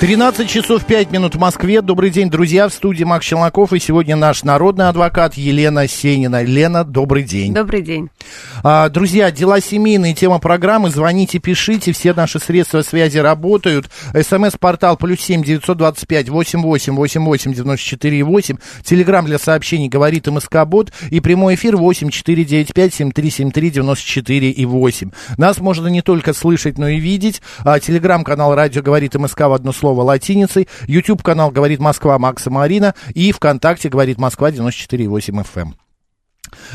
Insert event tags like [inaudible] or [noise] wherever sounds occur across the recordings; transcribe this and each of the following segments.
13 часов 5 минут в Москве. Добрый день, друзья. В студии Макс Челноков. И сегодня наш народный адвокат Елена Сенина. Лена, добрый день. Добрый день. А, друзья, дела семейные, тема программы. Звоните, пишите. Все наши средства связи работают. СМС-портал плюс семь девятьсот двадцать пять восемь восемь восемь восемь девяносто четыре восемь. Телеграмм для сообщений говорит МСК Бот. И прямой эфир восемь четыре девять пять семь три семь три девяносто четыре и восемь. Нас можно не только слышать, но и видеть. А, телеграм-канал радио говорит МСК в одно слово латиницей. YouTube канал говорит Москва Макса Марина. И ВКонтакте говорит Москва 94,8 FM.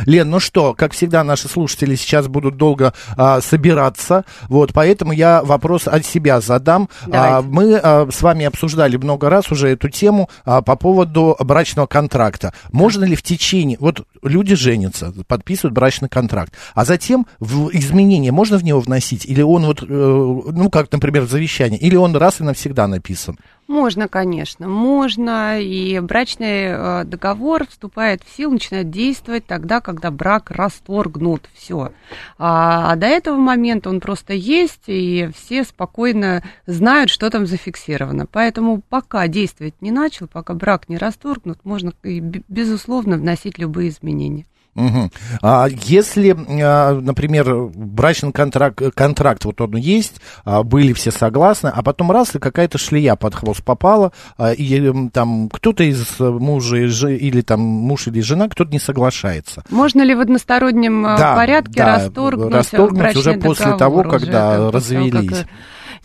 Лен, ну что, как всегда, наши слушатели сейчас будут долго а, собираться, вот, поэтому я вопрос от себя задам. А, мы а, с вами обсуждали много раз уже эту тему а, по поводу брачного контракта. Можно ли в течение, вот люди женятся, подписывают брачный контракт, а затем в изменения можно в него вносить, или он вот, э, ну, как, например, в завещание, или он раз и навсегда написан? Можно, конечно, можно, и брачный э, договор вступает в силу, начинает действовать тогда, когда брак расторгнут, все. А, а до этого момента он просто есть, и все спокойно знают, что там зафиксировано. Поэтому пока действовать не начал, пока брак не расторгнут, можно, безусловно, вносить любые изменения. Угу. А если, а, например, брачный контракт, контракт вот он есть, а, были все согласны, а потом раз и какая-то шлея под хвост попала, а, и там кто-то из мужа или там муж или жена, кто-то не соглашается. Можно ли в одностороннем да, порядке да, расторгнуть, расторгнуть уже после того, когда развелись? Как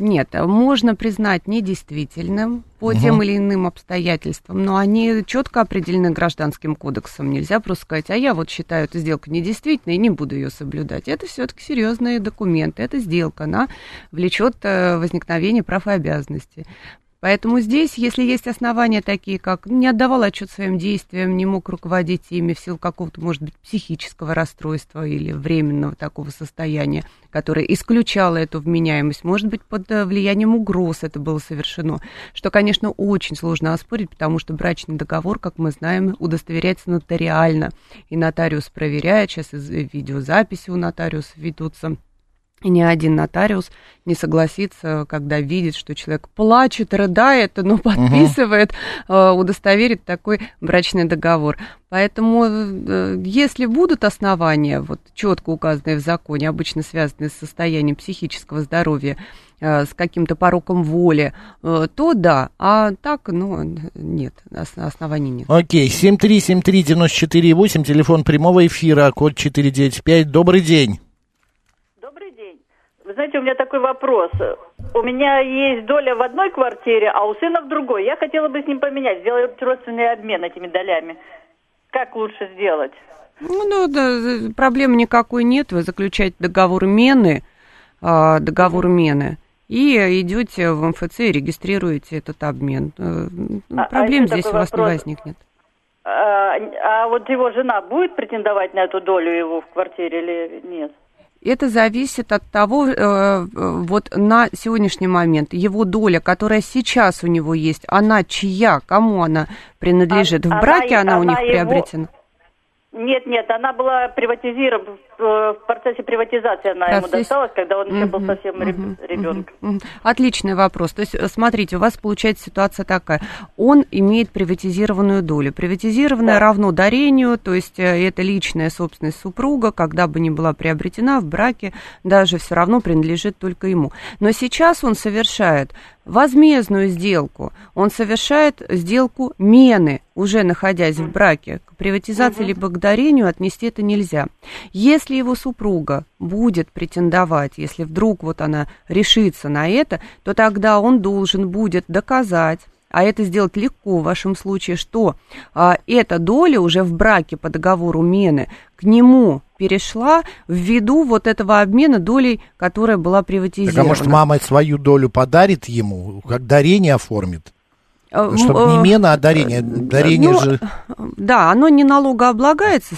нет, можно признать недействительным по угу. тем или иным обстоятельствам, но они четко определены гражданским кодексом. Нельзя просто сказать, а я вот считаю эту сделку недействительной и не буду ее соблюдать. Это все-таки серьезные документы, это сделка, она влечет э, возникновение прав и обязанностей. Поэтому здесь, если есть основания такие, как не отдавал отчет своим действиям, не мог руководить ими в силу какого-то, может быть, психического расстройства или временного такого состояния, которое исключало эту вменяемость, может быть, под э, влиянием угроз это было совершено, что, конечно, очень сложно оспорить, потому что брачный договор, как мы знаем, удостоверяется нотариально, и нотариус проверяет, сейчас видеозаписи у нотариуса ведутся, ни один нотариус не согласится, когда видит, что человек плачет, рыдает, но подписывает, угу. удостоверит такой брачный договор. Поэтому, э, если будут основания, вот четко указанные в законе, обычно связанные с состоянием психического здоровья, э, с каким-то пороком воли, то да, а так, ну, нет, оснований нет. Окей, okay. 7373948, телефон прямого эфира, код 495, добрый день. Знаете, у меня такой вопрос. У меня есть доля в одной квартире, а у сына в другой. Я хотела бы с ним поменять, сделать родственный обмен этими долями. Как лучше сделать? Ну, ну да, проблем никакой нет. Вы заключаете договор мены, а, договор мены, и идете в МФЦ и регистрируете этот обмен. Э, а, Проблем а здесь у вас вопрос. не возникнет. А, а вот его жена будет претендовать на эту долю его в квартире или нет? Это зависит от того, э, вот на сегодняшний момент его доля, которая сейчас у него есть, она чья, кому она принадлежит? А, в браке она, она у них его... приобретена? Нет, нет, она была приватизирована, в процессе приватизации она Процесс... ему досталась, когда он еще был совсем ребенком. Отличный вопрос. То есть, смотрите, у вас получается ситуация такая. Он имеет приватизированную долю. Приватизированная да. равно дарению, то есть э, это личная собственность супруга, когда бы ни была приобретена в браке, даже все равно принадлежит только ему. Но сейчас он совершает возмездную сделку. Он совершает сделку мены, уже находясь в браке. К приватизации угу. либо к дарению отнести это нельзя. Если его супруга будет претендовать, если вдруг вот она решится на это, то тогда он должен будет доказать, а это сделать легко в вашем случае, что а, эта доля уже в браке по договору мены к нему перешла ввиду вот этого обмена долей, которая была приватизирована. Так, а может, мама свою долю подарит ему, как дарение оформит? Э, Чтобы не мена, а дарение. Дарение ну, же... Да, оно не налогооблагается,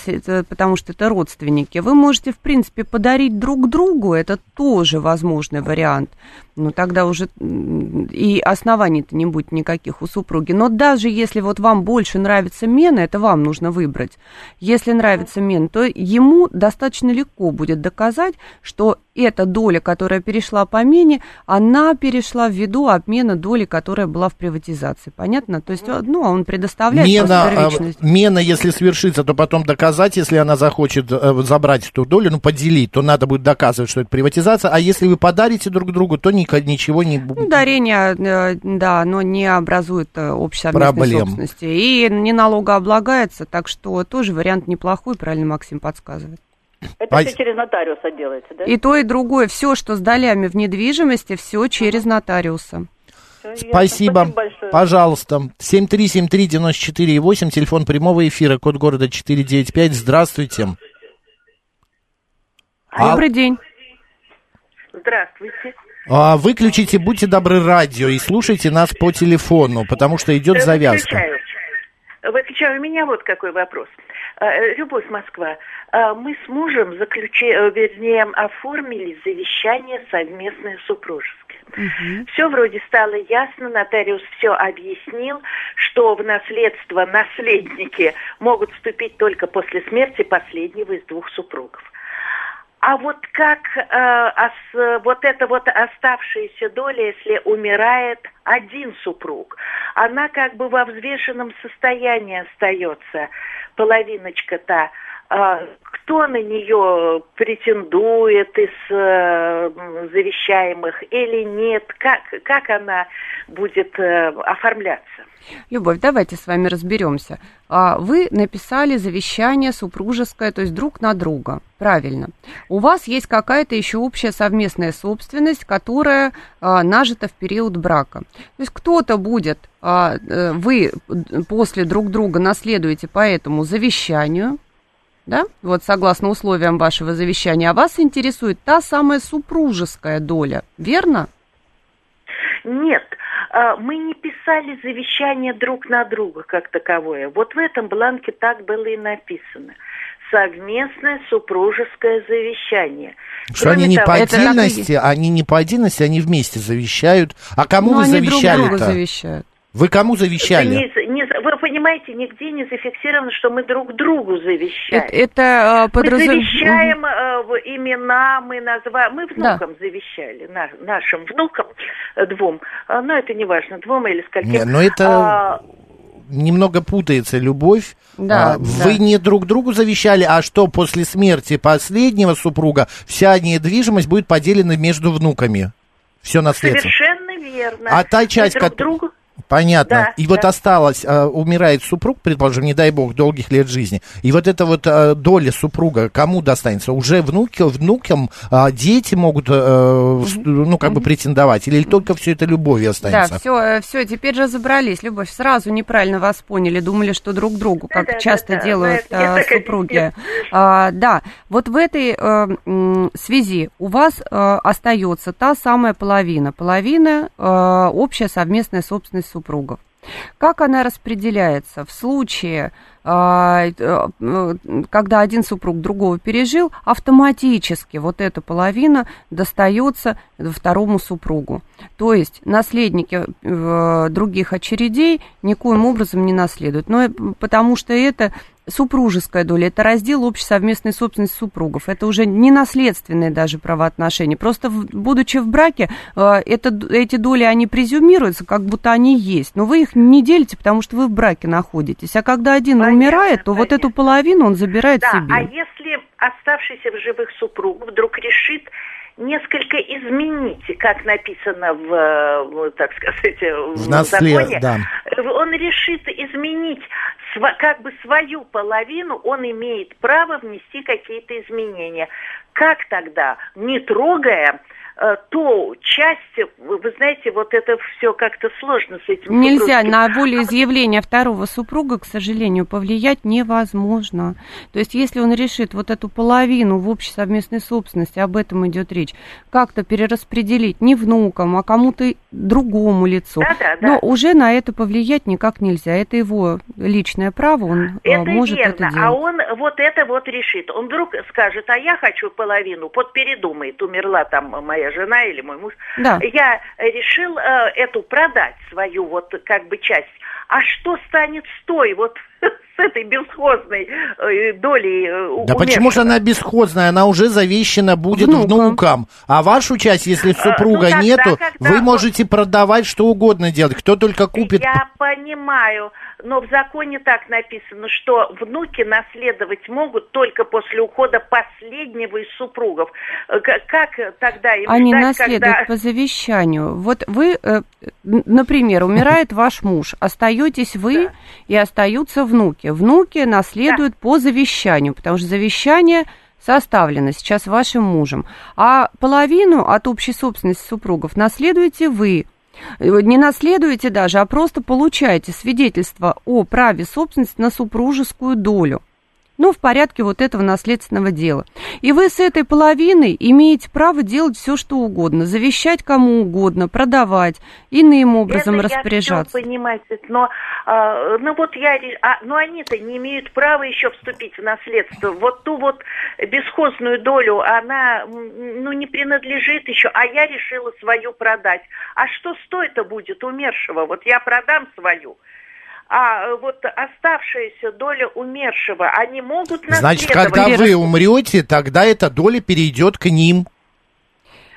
потому что это родственники. Вы можете, в принципе, подарить друг другу, это тоже возможный вариант. Ну, тогда уже и оснований-то не будет никаких у супруги. Но даже если вот вам больше нравится мена, это вам нужно выбрать. Если нравится мен, то ему достаточно легко будет доказать, что эта доля, которая перешла по мене, она перешла ввиду обмена доли, которая была в приватизации. Понятно? То есть, ну, он предоставляет мена, а, мена, если свершится, то потом доказать, если она захочет э, забрать эту долю, ну, поделить, то надо будет доказывать, что это приватизация. А если вы подарите друг другу, то ничего не... Ну, дарение, э, да, оно не образует э, общей совместной собственности. И не налогооблагается, так что тоже вариант неплохой, правильно Максим подсказывает. Это а... все через нотариуса делается, да? И то, и другое. Все, что с долями в недвижимости, все через нотариуса. Спасибо. Спасибо Пожалуйста. 7373948, телефон прямого эфира, код города 495. Здравствуйте. Добрый день. Здравствуйте. А, выключите, будьте добры, радио и слушайте нас по телефону, потому что идет завязка. Выключаю. Выключаю. У меня вот какой вопрос. А, Любовь Москва, а, мы с мужем заключи, э, вернее, оформили завещание совместное супружеское. Угу. Все вроде стало ясно, нотариус все объяснил, что в наследство наследники могут вступить только после смерти последнего из двух супругов. А вот как э, ос, вот эта вот оставшаяся доля, если умирает один супруг, она как бы во взвешенном состоянии остается, половиночка-то. Э, кто на нее претендует из э, завещаемых или нет, как, как она будет э, оформляться? Любовь, давайте с вами разберемся. А, вы написали завещание супружеское, то есть друг на друга. Правильно. У вас есть какая-то еще общая совместная собственность, которая а, нажита в период брака. То есть кто-то будет, а, э, вы после друг друга наследуете по этому завещанию, да, вот согласно условиям вашего завещания, а вас интересует та самая супружеская доля, верно? Нет, а, мы не писали завещание друг на друга как таковое. Вот в этом бланке так было и написано. Совместное супружеское завещание. Что Кроме они не того, по отдельности, они не по отдельности, они вместе завещают. А кому Но ну, вы завещали-то? завещают. Вы кому завещали? Не, не, вы понимаете, нигде не зафиксировано, что мы друг другу завещаем. Это, это подразум... Мы завещаем э, имена, мы называем, мы внукам да. завещали, на, нашим внукам э, двум, а, но это не важно, двум или скольким. Нет, но это... А, немного путается любовь. Да, а, вы да. не друг другу завещали, а что после смерти последнего супруга вся недвижимость будет поделена между внуками? Все наследство. Совершенно верно. А та часть, друг другу... Понятно. Да, и да. вот осталось, а, умирает супруг, предположим, не дай бог, долгих лет жизни. И вот эта вот а, доля супруга кому достанется? Уже внуки, внукам а, дети могут, а, ну, как бы претендовать? Или только все это любовью останется? Да, все, все, теперь разобрались. Любовь, сразу неправильно вас поняли, думали, что друг другу, как да, часто да, делают да, а, супруги. А, да, вот в этой а, связи у вас а, остается та самая половина. Половина а, общая совместная собственность супруга супругов. Как она распределяется? В случае, а, э, когда один супруг другого пережил, автоматически вот эта половина достается второму супругу. То есть наследники э, других очередей никоим образом не наследуют. Но потому что это супружеская доля, это раздел общей совместной собственности супругов. Это уже не наследственные даже правоотношения. Просто в, будучи в браке, э, это, эти доли, они презюмируются, как будто они есть. Но вы их не делите, потому что вы в браке находитесь. А когда один понятно, умирает, то понятно. вот эту половину он забирает да, себе. А если оставшийся в живых супруг вдруг решит несколько изменить, как написано в, так сказать, в, в наслед, законе, да. он решит изменить как бы свою половину, он имеет право внести какие-то изменения. Как тогда, не трогая э, то часть, вы знаете, вот это все как-то сложно с этим. Нельзя супружеским. на волеизъявление второго супруга, к сожалению, повлиять невозможно. То есть, если он решит вот эту половину в общей совместной собственности, об этом идет речь, как-то перераспределить не внукам, а кому-то другому лицу, да, да, да. но уже на это повлиять никак нельзя. Это его личное право, он это может верно, это делать. а он вот это вот решит. Он вдруг скажет, а я хочу половину, вот передумает, умерла там моя жена или мой муж. Да. Я решил э, эту продать свою вот как бы часть. А что станет с той вот [laughs] с этой бесхозной э, долей э, Да почему же она бесхозная? Она уже завещена будет Внукам. внукам. А вашу часть, если супруга ну, тогда, нету, когда вы можете продавать что угодно делать. Кто только купит. Я понимаю, но в законе так написано, что внуки наследовать могут только после ухода последнего из супругов. Э, Как тогда им Они ждать, наследуют когда... по завещанию. Вот вы, э, например, умирает ваш муж, остаетесь вы и остаются внуки. Внуки наследуют по завещанию, потому что завещание составлено сейчас вашим мужем. А половину от общей собственности супругов наследуете вы. Э, Не наследуете даже, а просто получаете свидетельство о праве собственности на супружескую долю. Ну, в порядке вот этого наследственного дела. И вы с этой половиной имеете право делать все, что угодно, завещать кому угодно, продавать, иным образом Это распоряжаться. Я все понимаете, но а, ну вот я, а, но они-то не имеют права еще вступить в наследство. Вот ту вот бесхозную долю, она ну не принадлежит еще, а я решила свою продать. А что стоит-то будет умершего? Вот я продам свою. А э, вот оставшаяся доля умершего, они могут Значит, наследовать. когда вы умрете, тогда эта доля перейдет к ним.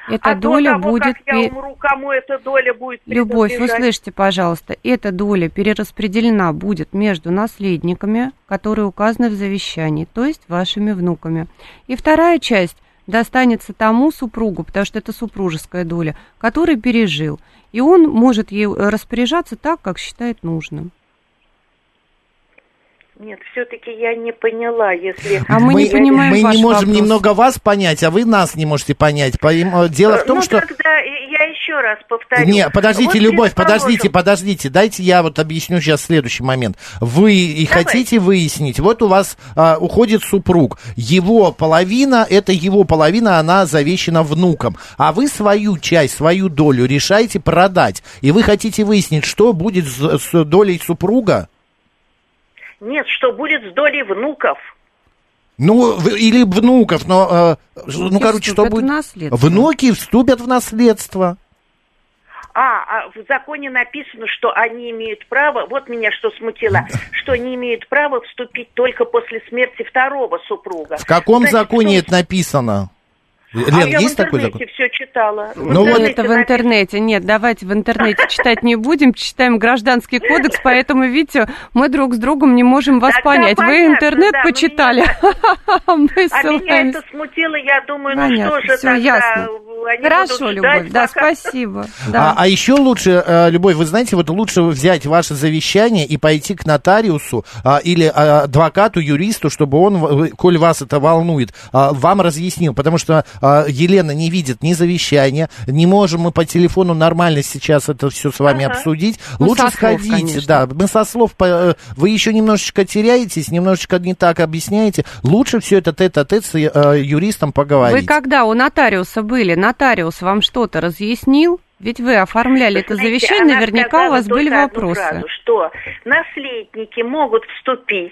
Эта а доля до того, будет... как я умру, кому эта доля будет Любовь, слышите, пожалуйста, эта доля перераспределена будет между наследниками, которые указаны в завещании, то есть вашими внуками. И вторая часть достанется тому супругу, потому что это супружеская доля, который пережил. И он может ей распоряжаться так, как считает нужным. Нет, все-таки я не поняла, если... А мы не понимаем мы ваш не можем вопрос. немного вас понять, а вы нас не можете понять. Пойм- Дело в том, ну, что... тогда я еще раз повторю. Не, подождите, Вот, Любовь, подождите, подождите. Дайте я вот объясню сейчас следующий момент. Вы и Давай. хотите выяснить, вот у вас а, уходит супруг, его половина, это его половина, она завещена внукам, а вы свою часть, свою долю решаете продать, и вы хотите выяснить, что будет с, с долей супруга? Нет, что будет с долей внуков? Ну, в- или внуков, но, э, ну, Внуки короче, что вступят в будет? наследство. Внуки вступят в наследство. А, а в законе написано, что они имеют право, вот меня что смутило, что они имеют право вступить только после смерти второго супруга. В каком Значит, законе ну, это написано? А Лен, я есть в такой интернете закон? все читала. Ну вот- Это в интернете. Нет, давайте в интернете [laughs] читать не будем, читаем гражданский кодекс, поэтому, видите, мы друг с другом не можем вас Тогда понять. Вы интернет да, почитали. [laughs] Мы с А меня это смутило, я думаю, ну Понятно, что же всё тогда ясно. они Хорошо, Любовь, да, спасибо. А, Да. а еще лучше, э, Любовь, вы знаете, вот лучше взять ваше завещание и пойти к нотариусу а, или а, адвокату, юристу, чтобы он, коль вас это волнует, а, вам разъяснил. Потому что а, Елена не видит ни завещания, не можем мы по телефону нормально сейчас это все с вами Ага. обсудить. Ну, лучше сходите, конечно. да. Мы со слов, э, вы еще немножечко теряетесь, немножечко не так объясняете. Лучше все это тет-а-тет с э, юристом поговорить. Вы когда у нотариуса были, нотариус вам что-то разъяснил? Ведь вы оформляли это завещание, наверняка у вас были вопросы. фразу, что наследники могут вступить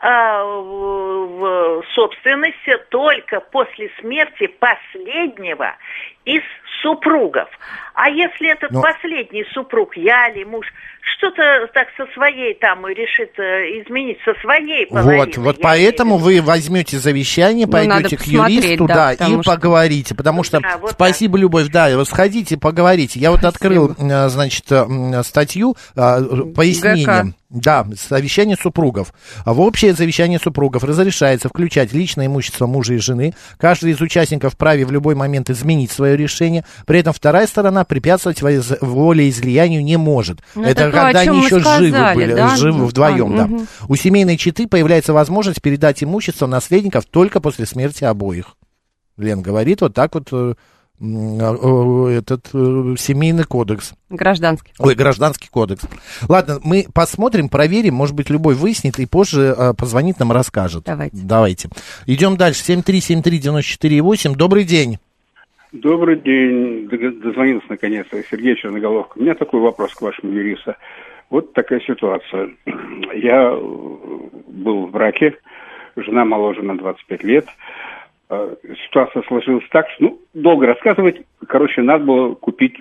в, в собственность только после смерти последнего из супругов. А если этот Ну- последний супруг, я ли муж, что-то так со своей там решит э, изменить, со своей половиной. Вот, вот я поэтому в вы возьмете завещание, Ну, пойдете к юристу, да, и что- поговорите. Потому что, Да, вот спасибо, Любовь, да, вы сходите, поговорите. Я вот открыл, э, значит, э, статью, пояснение. Да, завещание супругов. В общее завещание супругов разрешается включать личное имущество мужа и жены. Каждый из участников вправе в любой момент изменить свое решение. При этом вторая сторона препятствовать воиз- волеизлиянию не может. Ну, это это то, когда они еще живы сказали, были, да? живы вдвоем, а, да. мгм. У семейной четы появляется возможность передать имущество наследников только после смерти обоих. Лен говорит, вот так вот э, э, этот э, семейный кодекс. Гражданский. Ой, гражданский кодекс. Ладно, мы посмотрим, проверим, может быть, любой выяснит и позже э, позвонит нам, расскажет. Давайте. Давайте. Идем дальше. 7373948. Добрый день. Добрый день. Дозвонился наконец-то Сергей Черноголовка. У меня такой вопрос к вашему юристу. Вот такая ситуация. [clears throat] Я э, был в браке, жена моложе на 25 лет. Э, Ситуация сложилась так, что, ну, долго рассказывать. Короче, надо было купить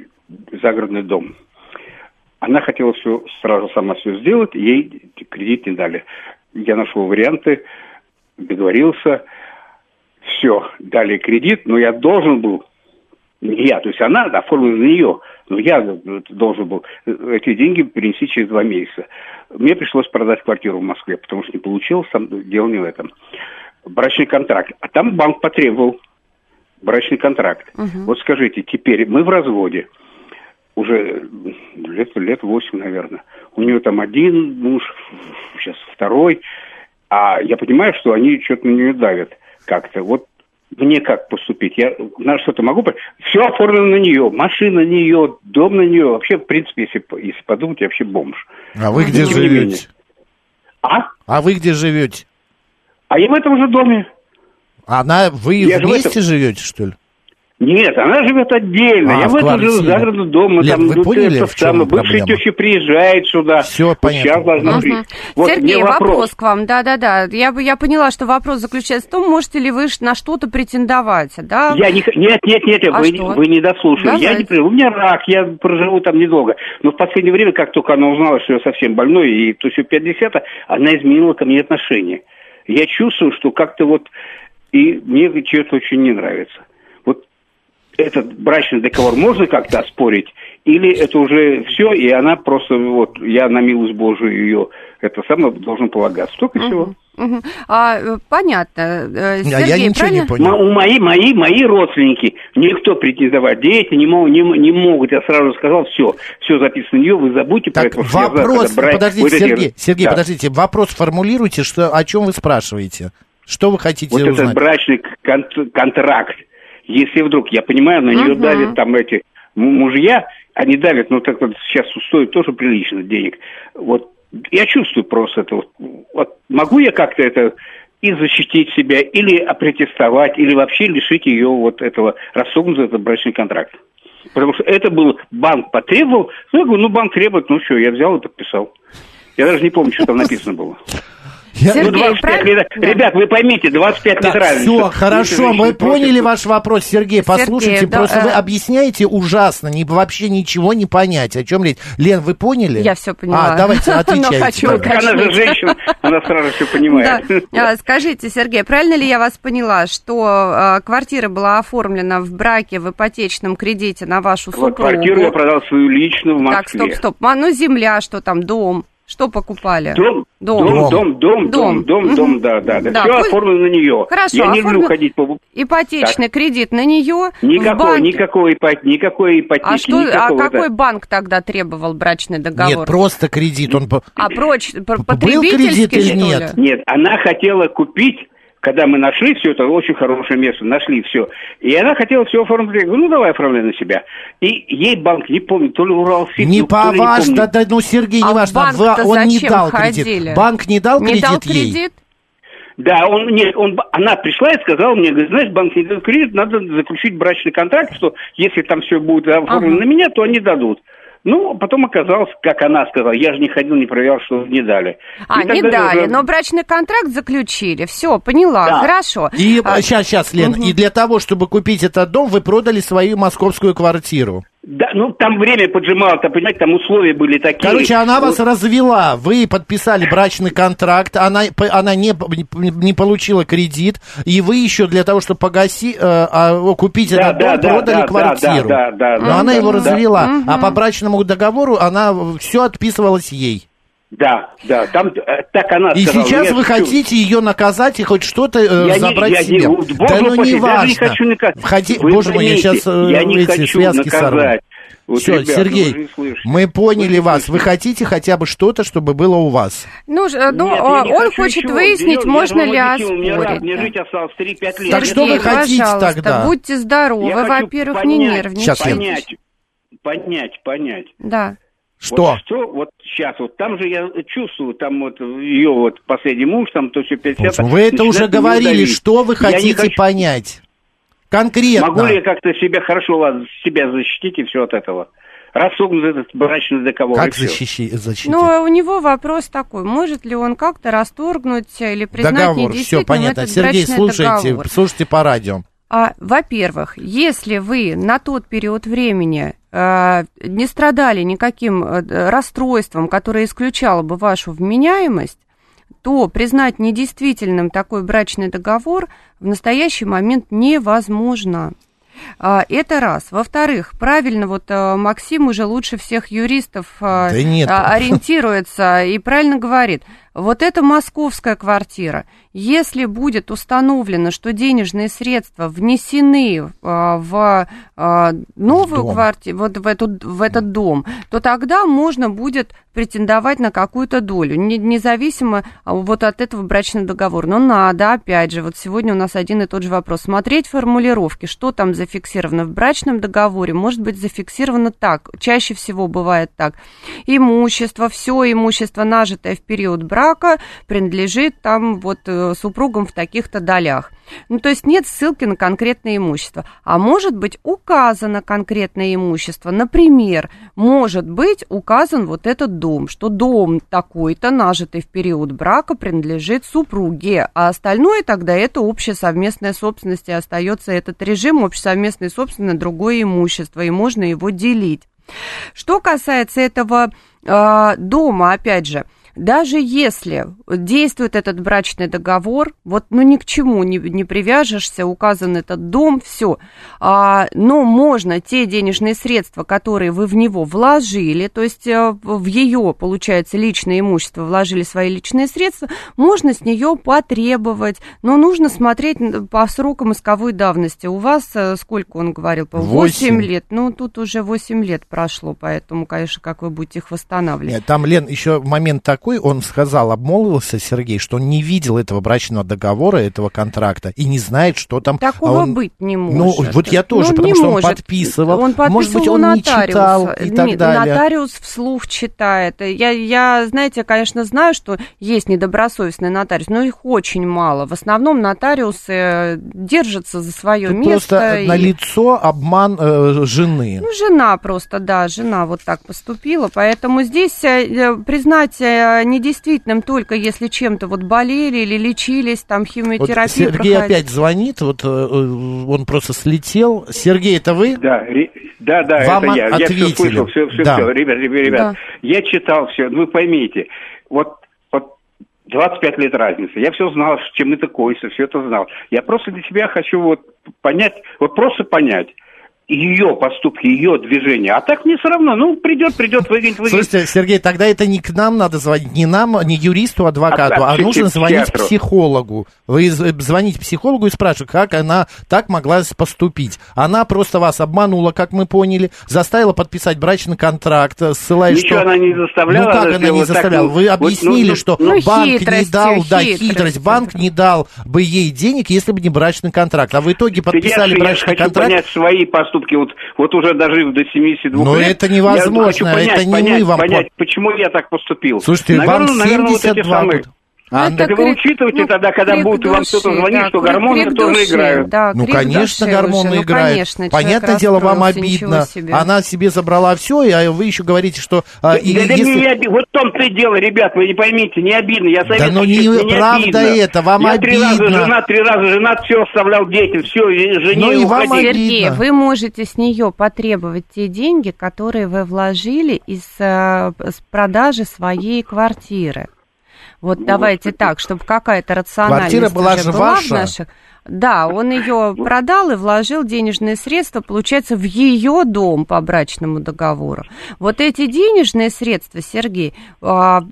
загородный дом. Она хотела все сразу сама все сделать, ей кредит не дали. Я нашел варианты, договорился, все, дали кредит, но я должен был, не я, то есть она оформила на нее, но я э, должен был э, эти деньги принести через два месяца. Мне пришлось продать квартиру в Москве, потому что не получилось, там дело не в этом. Брачный контракт. А там банк потребовал брачный контракт. Вот скажите, теперь мы в разводе, уже лет, лет 8, наверное. У нее там один муж, сейчас второй. А я понимаю, что они что-то на нее давят как-то. Вот мне как поступить? Я на что-то могу... Все оформлено на нее. Машина на нее, дом на нее. Вообще, в принципе, если, если подумать, я вообще бомж. А вы где не менее. живете? А? А вы где живете? А я в этом же доме. Она, вы Я вместе этом- живете, что ли? Нет, она живет отдельно. А, я в этом живу, квартире. загородном доме. Лен, там, вы ну, поняли, это в чем самое, бывшая теща приезжает сюда. Вот понятно. Сейчас должна приехать. Вот Сергей, мне вопрос. к вам, да-да-да. Я, бы- я поняла, что вопрос заключается в том, можете ли вы на что-то претендовать, да? Я не, нет, нет, нет, А вы, что? вы не дослушали. Я Давайте. не, при- у меня рак, я проживу там недолго. Но в последнее время, как только она узнала, что я совсем больной, и то все 50 она изменила ко мне отношение. Я чувствую, что как-то вот, и мне что-то очень не нравится. Вот этот брачный договор можно как-то оспорить, или это уже все, и она просто, вот, я на милость Божию ее, это самое, должен полагаться. Только всего. Мгм. А, э, понятно. Э, А Сергей, я ничего правильно? не понял. У мои, мои, мои родственники, никто претендовать. Дети не, могут, не, м- не могут. Я сразу сказал, все, все записано на нее, вы забудьте про Так, это. я знаю, вопрос, брать подождите, вот эти- Сергей, Сергей, Да. подождите, вопрос формулируйте, что, о чем вы спрашиваете? Что вы хотите Вот узнать? этот брачный кон- контракт, если вдруг, я понимаю, на нее Мгм. давят там эти му- мужья, они давят, ну так вот сейчас стоит тоже прилично денег. Вот я чувствую просто это. Вот, Вот могу я как-то это и защитить себя, или опротестовать, или вообще лишить ее вот этого, рассогнуть этот брачный контракт. Потому что это был, банк потребовал, ну, я говорю, ну, банк требует, ну, что, я взял и подписал. Я даже не помню, что там написано было. Я- Сергей, ну, 25 правильно? лет. Да. Ребят, вы поймите, 25 лет Так, разница. все, хорошо, мы поняли просит, ваш вопрос, Сергей. Послушайте, да, просто э, вы объясняете ужасно, не, вообще ничего не понять. О чем речь? Лен, вы поняли? Я всё поняла. А, давайте, [laughs] Но отвечайте. хочу. Так она же женщина, она сразу все понимает. Да. А, Скажите, Сергей, правильно ли я вас поняла, что а, квартира была оформлена в браке в ипотечном кредите на вашу супругу? квартиру я продал свою личную в Так, Москве. стоп, стоп. А, Ну, земля, что там, дом? Что покупали? Дом, Дом. дом, дом, дом, Дом. дом, дом, да, да, да. Да, Все пусть- оформлено на нее. Хорошо, Я не люблю оформлено- ходить по... Ипотечный кредит на нее в Никакой, банке. никакой, ипо- никакой ипотеки, А что, а никакого какой это- банк тогда требовал брачный договор? Нет, просто кредит. Он... А проч, пр- Был кредит или нет? ли? Нет, она хотела купить, когда мы нашли все это, очень хорошее место, нашли все. И она хотела все оформить. Я говорю, ну давай оформляй на себя. И ей банк, не помню, то ли Уралсиб, Не ну, по помню. да, да, ну, Сергей, А не в важно, банк-то он не дал ходили? кредит. Банк не дал Не кредит дал ей? кредит? Да, он, нет, он, она пришла и сказала мне, говорит, знаешь, банк не дает кредит, надо заключить брачный контракт, что если там все будет оформлено Ага. на меня, то они дадут. Ну, потом оказалось, как она сказала, я же не ходил, не проверял, что не дали. А, И не дали, уже- но брачный контракт заключили. Все, поняла, Да. хорошо. И А, сейчас, сейчас, Лен, мгм. и для того, чтобы купить этот дом, вы продали свою московскую квартиру. Да, ну, там время поджимало, там, понимаете, там условия были такие. Короче, она Вот. вас развела, вы подписали брачный контракт, она, она не, не, получила кредит, и вы еще для того, чтобы погаси, э, а, купить Да, этот да, дом, да, продали да, квартиру. да, да, да, Но да, она да, его да. развела, Мгм. а по брачному договору она все отписывалась ей. Да, да, там э, так она И сказала. сейчас я вы всё- хотите ее наказать и хоть что-то э, Я не- забрать я не- себе. вот, боже да ну не важно. не хочу наказать. Хоти- Вы Боже мой, я сейчас я не эти хочу связки сорву. наказать. Вот, Все, ребят, ну Сергей, не мы поняли Вы не вас. Вы хотите хотя бы что-то, чтобы было у вас? Ну, э, ну, Нет, я не он хочу хочет ничего. выяснить, Я- я можно ли мне оспорить. Мне да. жить осталось 3-5 лет. Так что вы хотите тогда? Будьте здоровы, Я хочу во-первых, не нервничайте. Сейчас, понять, понять, понять. Да. Что? Вот что вот сейчас, вот там же я чувствую, там вот ее вот последний муж, там то все 50 Слушай, Вы это уже говорили, давить. что вы хотите хочу- понять? Конкретно. Могу ли я как-то себя хорошо ладно, себя защитить и все от этого? Рассогнуть этот брачный договор. Как защищи- защитить? Ну, у него вопрос такой, может ли он как-то расторгнуть или признать Договор, все недействительным понятно. этот Сергей, брачный слушайте, договор? слушайте по радио. А, во-первых, если вы на тот период времени э, не страдали никаким э, расстройством, которое исключало бы вашу вменяемость, то признать недействительным такой брачный договор в настоящий момент невозможно. А, Это раз. Во-вторых, правильно, вот э, Максим уже лучше всех юристов Да нет. а, ориентируется и правильно говорит. Вот это московская квартира. Если будет установлено, что денежные средства внесены а, в а, новую дом. квартиру, вот в, эту, в этот дом, то тогда можно будет претендовать на какую-то долю, не- независимо а, вот от этого брачного договора. Но надо, опять же, вот сегодня у нас один и тот же вопрос, смотреть формулировки, что там зафиксировано в брачном договоре, может быть зафиксировано так, чаще всего бывает так. Имущество, все имущество, нажитое в период брака, принадлежит там вот э, супругам в таких-то долях. Ну, то есть нет ссылки на конкретное имущество. А может быть указано конкретное имущество. Например, может быть указан вот этот дом, что дом такой-то, нажитый в период брака, принадлежит супруге, а остальное тогда это общая совместная собственность, и остается этот режим общесовместной собственности на другое имущество, и можно его делить. Что касается этого э, дома, опять же, даже если действует этот брачный договор, вот ну ни к чему не, не привяжешься, указан этот дом, все, а, но можно те денежные средства, которые вы в него вложили, то есть э, в ее, получается, личное имущество, вложили свои личные средства, можно с нее потребовать, но нужно смотреть по срокам исковой давности. У вас э, сколько он говорил? По Восемь. 8 лет. Ну, тут уже 8 лет прошло, поэтому, конечно, как вы будете их восстанавливать. Нет, там, Лен, еще момент такой, он сказал, обмолвился Сергей, что он не видел этого брачного договора, этого контракта, и не знает, что там... Такого а он- быть не может. Ну, вот я тоже, Ну, потому не что он может. подписывал. Он подписывал Может быть, он не нотариуса. читал и так Нет, далее. Нотариус вслух читает. Я, я, знаете, конечно, знаю, что есть недобросовестные нотариусы, но их очень мало. В основном нотариусы э, держатся за свое Тут место. просто и- на лицо обман э, жены. Ну, жена просто, да, жена вот так поступила. Поэтому здесь э, э, признать э, недействительным только если чем-то вот болели или лечились, там Вот химиотерапию Сергей проходили. опять звонит, вот э, э, он просто слетел. Сергей, это вы? Да, ре- да, да, Вам это я. Я ответили. все слышал, все, все, Да. все. Ребят, ребят, ребят, Да. я читал все. Вы поймите, вот, вот 25 лет разницы. Я все знал, чем это коится, все это знал. Я просто для себя хочу вот понять, вот просто понять ее поступки, ее движения. А так мне все равно, ну, придет, придет, выгонит, выгонит. Слушайте, Сергей, тогда это не к нам надо звонить, не нам, не юристу, адвокату, А- а а нужно звонить психологу. Вы з- звоните психологу и спрашиваете, как она так могла поступить. Она просто вас обманула, как мы поняли, заставила подписать брачный контракт, э, ссылаясь, Ничего что... она не заставляла, Ну как она она не так, заставляла? ну, Вы вот, объяснили, ну, ну, что ну, банк не хитростью, дал, да, хитростью. хитрость, банк не дал бы ей денег, если бы не брачный контракт. А в итоге подписали я, я брачный хочу контракт. понять свои поступки, вот, вот уже дожив до 72 Но лет. это невозможно, я хочу понять, это не понять, мы вам понять, по- почему я так поступил. Слушайте, наверное, вам наверное, вот эти 72 самые... А, Это Так вы учитывайте ну, тогда, когда будет вам кто-то звонить, да, что гормоны крик тоже души, играют. Да, Ну, конечно, души гормоны уже, ну, играют. конечно, Понятное дело, вам обидно. себе. Она себе забрала все, а вы еще говорите, что... а, и да, да если- не оби- Вот в том-то и дело, ребят, вы не поймите, не обидно. Я Да советую, ну не честно, мне правда обидно. это, вам я три раза обидно. женат, три раза женат, все оставлял детям, все, жене Ну и вам обидно. Сергей, вы можете с нее потребовать те деньги, которые вы вложили из э, продажи своей квартиры. Вот давайте так, чтобы какая-то рациональность Квартира была же была ваша. в наших. Да, он ее продал и вложил денежные средства, получается, в ее дом по брачному договору. Вот эти денежные средства, Сергей, а,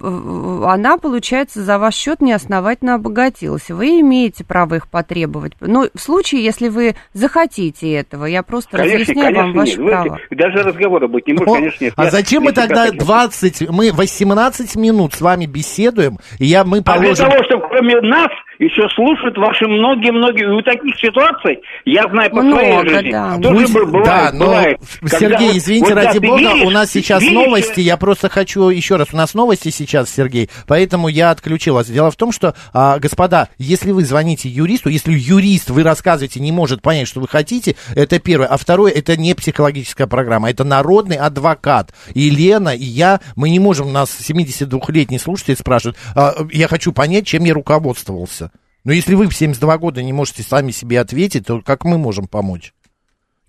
она, получается, за ваш счет неосновательно обогатилась. Вы имеете право их потребовать. Но в случае, если вы захотите этого, я просто конечно, разъясняю конечно, вам ваше нет. право. Даже разговора быть не может, конечно, нет. А зачем мы тогда 20, мы 18 минут с вами беседуем, и я, мы положим... А для того, чтобы кроме нас еще слушают ваши многие-многие... И у таких ситуаций, я знаю по Много, своей жизни, да. тоже ну, бывает, да, но, бывает. Сергей, вот, извините, вот, ради бога, видишь, у нас сейчас видишь, новости, я просто хочу еще раз, у нас новости сейчас, Сергей, поэтому я отключил вас. Дело в том, что, а, господа, если вы звоните юристу, если юрист, вы рассказываете, не может понять, что вы хотите, это первое. А второе, это не психологическая программа, это народный адвокат. И Лена, и я, мы не можем, нас 72-летний слушатель спрашивает, а, я хочу понять, чем я руководствовался. Но если вы в 72 года не можете сами себе ответить, то как мы можем помочь?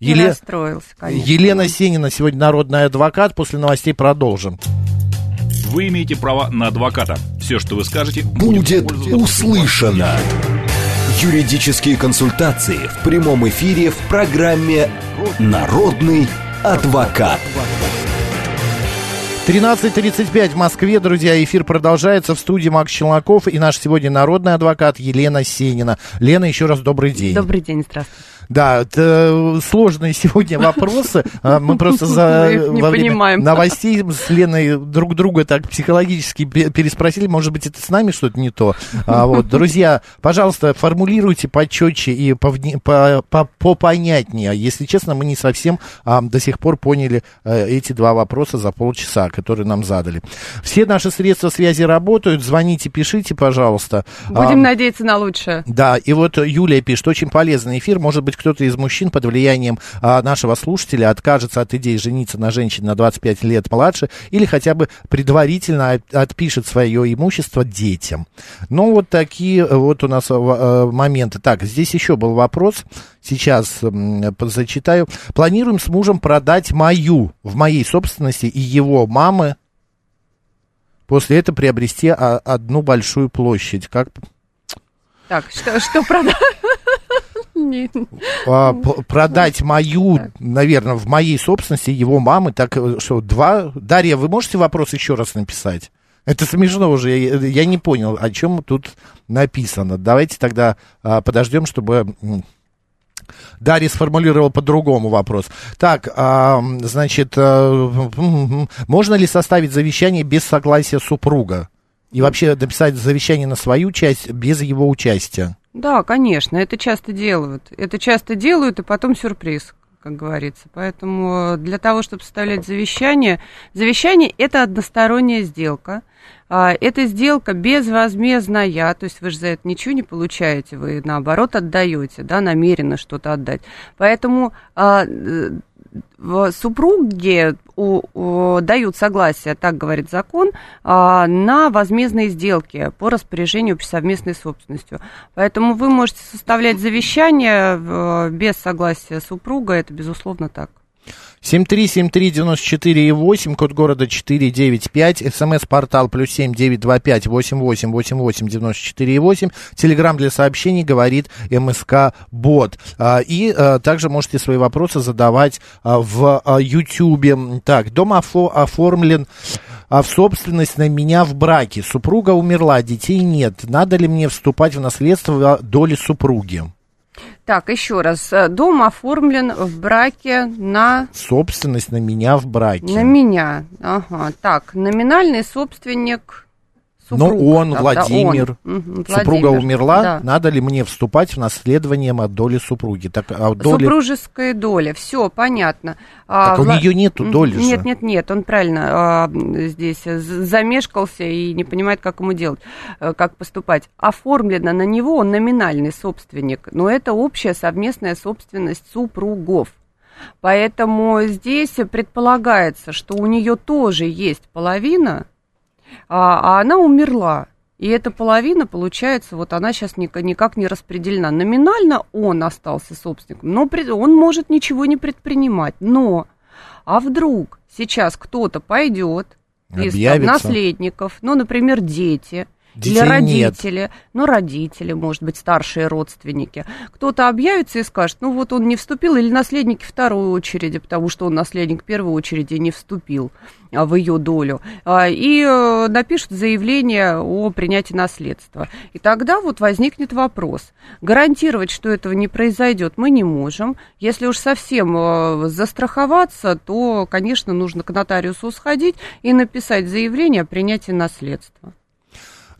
Еле... расстроился, конечно. Елена Сенина сегодня народный адвокат. После новостей продолжим. Вы имеете право на адвоката. Все, что вы скажете, будет, будет услышано. Юридические консультации в прямом эфире в программе «Народный адвокат». 13.35 в Москве, друзья, эфир продолжается в студии Макс Челноков и наш сегодня народный адвокат Елена Сенина. Лена, еще раз добрый день. Добрый день, здравствуйте. Да, это сложные сегодня [laughs] вопросы. А, мы просто за во время новостей с Леной друг друга так психологически переспросили. Может быть, это с нами что-то не то. А, вот, друзья, пожалуйста, формулируйте почетче и попонятнее. Если честно, мы не совсем а, до сих пор поняли а, эти два вопроса за полчаса, которые нам задали. Все наши средства связи работают. Звоните, пишите, пожалуйста. Будем надеяться на лучшее. Да, и вот Юлия пишет, очень полезный эфир. Может быть, кто-то из мужчин под влиянием а, нашего слушателя откажется от идеи жениться на женщине на 25 лет младше или хотя бы предварительно отпишет свое имущество детям. Ну, вот такие вот у нас а, моменты. Так, здесь еще был вопрос. Сейчас зачитаю. Планируем с мужем продать мою в моей собственности и его мамы. После этого приобрести а, одну большую площадь. Как так, что, что продать? А, продать мою, наверное, в моей собственности его мамы, так э, что два... Дарья, вы можете вопрос еще раз написать? Это смешно уже, я, я не понял, о чем тут написано. Давайте тогда а, подождем, чтобы... Дарья сформулировал по-другому вопрос. Так, а, значит, а, можно ли составить завещание без согласия супруга? И вообще написать завещание на свою часть без его участия? Да, конечно, это часто делают. Это часто делают, и потом сюрприз, как говорится. Поэтому для того, чтобы составлять завещание, завещание – это односторонняя сделка. А, это сделка безвозмездная, то есть вы же за это ничего не получаете, вы наоборот отдаете, да, намеренно что-то отдать. Поэтому а, супруги у, у, дают согласие, так говорит закон, а, на возмездные сделки по распоряжению совместной собственностью. Поэтому вы можете составлять завещание э, без согласия супруга, это безусловно так. 7373948, код города 495, смс-портал плюс 7925 88 88 94 8, телеграмм для сообщений говорит МСК Бот. А, и а, также можете свои вопросы задавать а, в Ютьюбе. Так, дом оформлен в собственность на меня в браке. Супруга умерла, детей нет. Надо ли мне вступать в наследство доли супруги? Так, еще раз. Э, дом оформлен в браке на... Собственность на меня в браке. На меня. Ага. Так, номинальный собственник Супруг, Но он, да, Владимир, он. Угу, супруга Владимир, умерла, да. надо ли мне вступать в наследование от доли супруги? Так, а доли... Супружеская доля, все понятно. А, так а, у Вла... нее нету доли Нет, же. нет, нет, он правильно а, здесь замешкался и не понимает, как ему делать, э, как поступать. Оформлено на него, он номинальный собственник, но это общая совместная собственность супругов. Поэтому здесь предполагается, что у нее тоже есть половина а, а она умерла. И эта половина, получается, вот она сейчас никак, никак не распределена. Номинально он остался собственником, но он может ничего не предпринимать. Но, а вдруг сейчас кто-то пойдет из наследников, ну, например, дети, Детей Или нет. родители, ну, родители, может быть, старшие родственники. Кто-то объявится и скажет, ну, вот он не вступил, или наследники второй очереди, потому что он наследник первой очереди не вступил а, в ее долю, а, и э, напишут заявление о принятии наследства. И тогда вот возникнет вопрос. Гарантировать, что этого не произойдет, мы не можем. Если уж совсем э, застраховаться, то, конечно, нужно к нотариусу сходить и написать заявление о принятии наследства.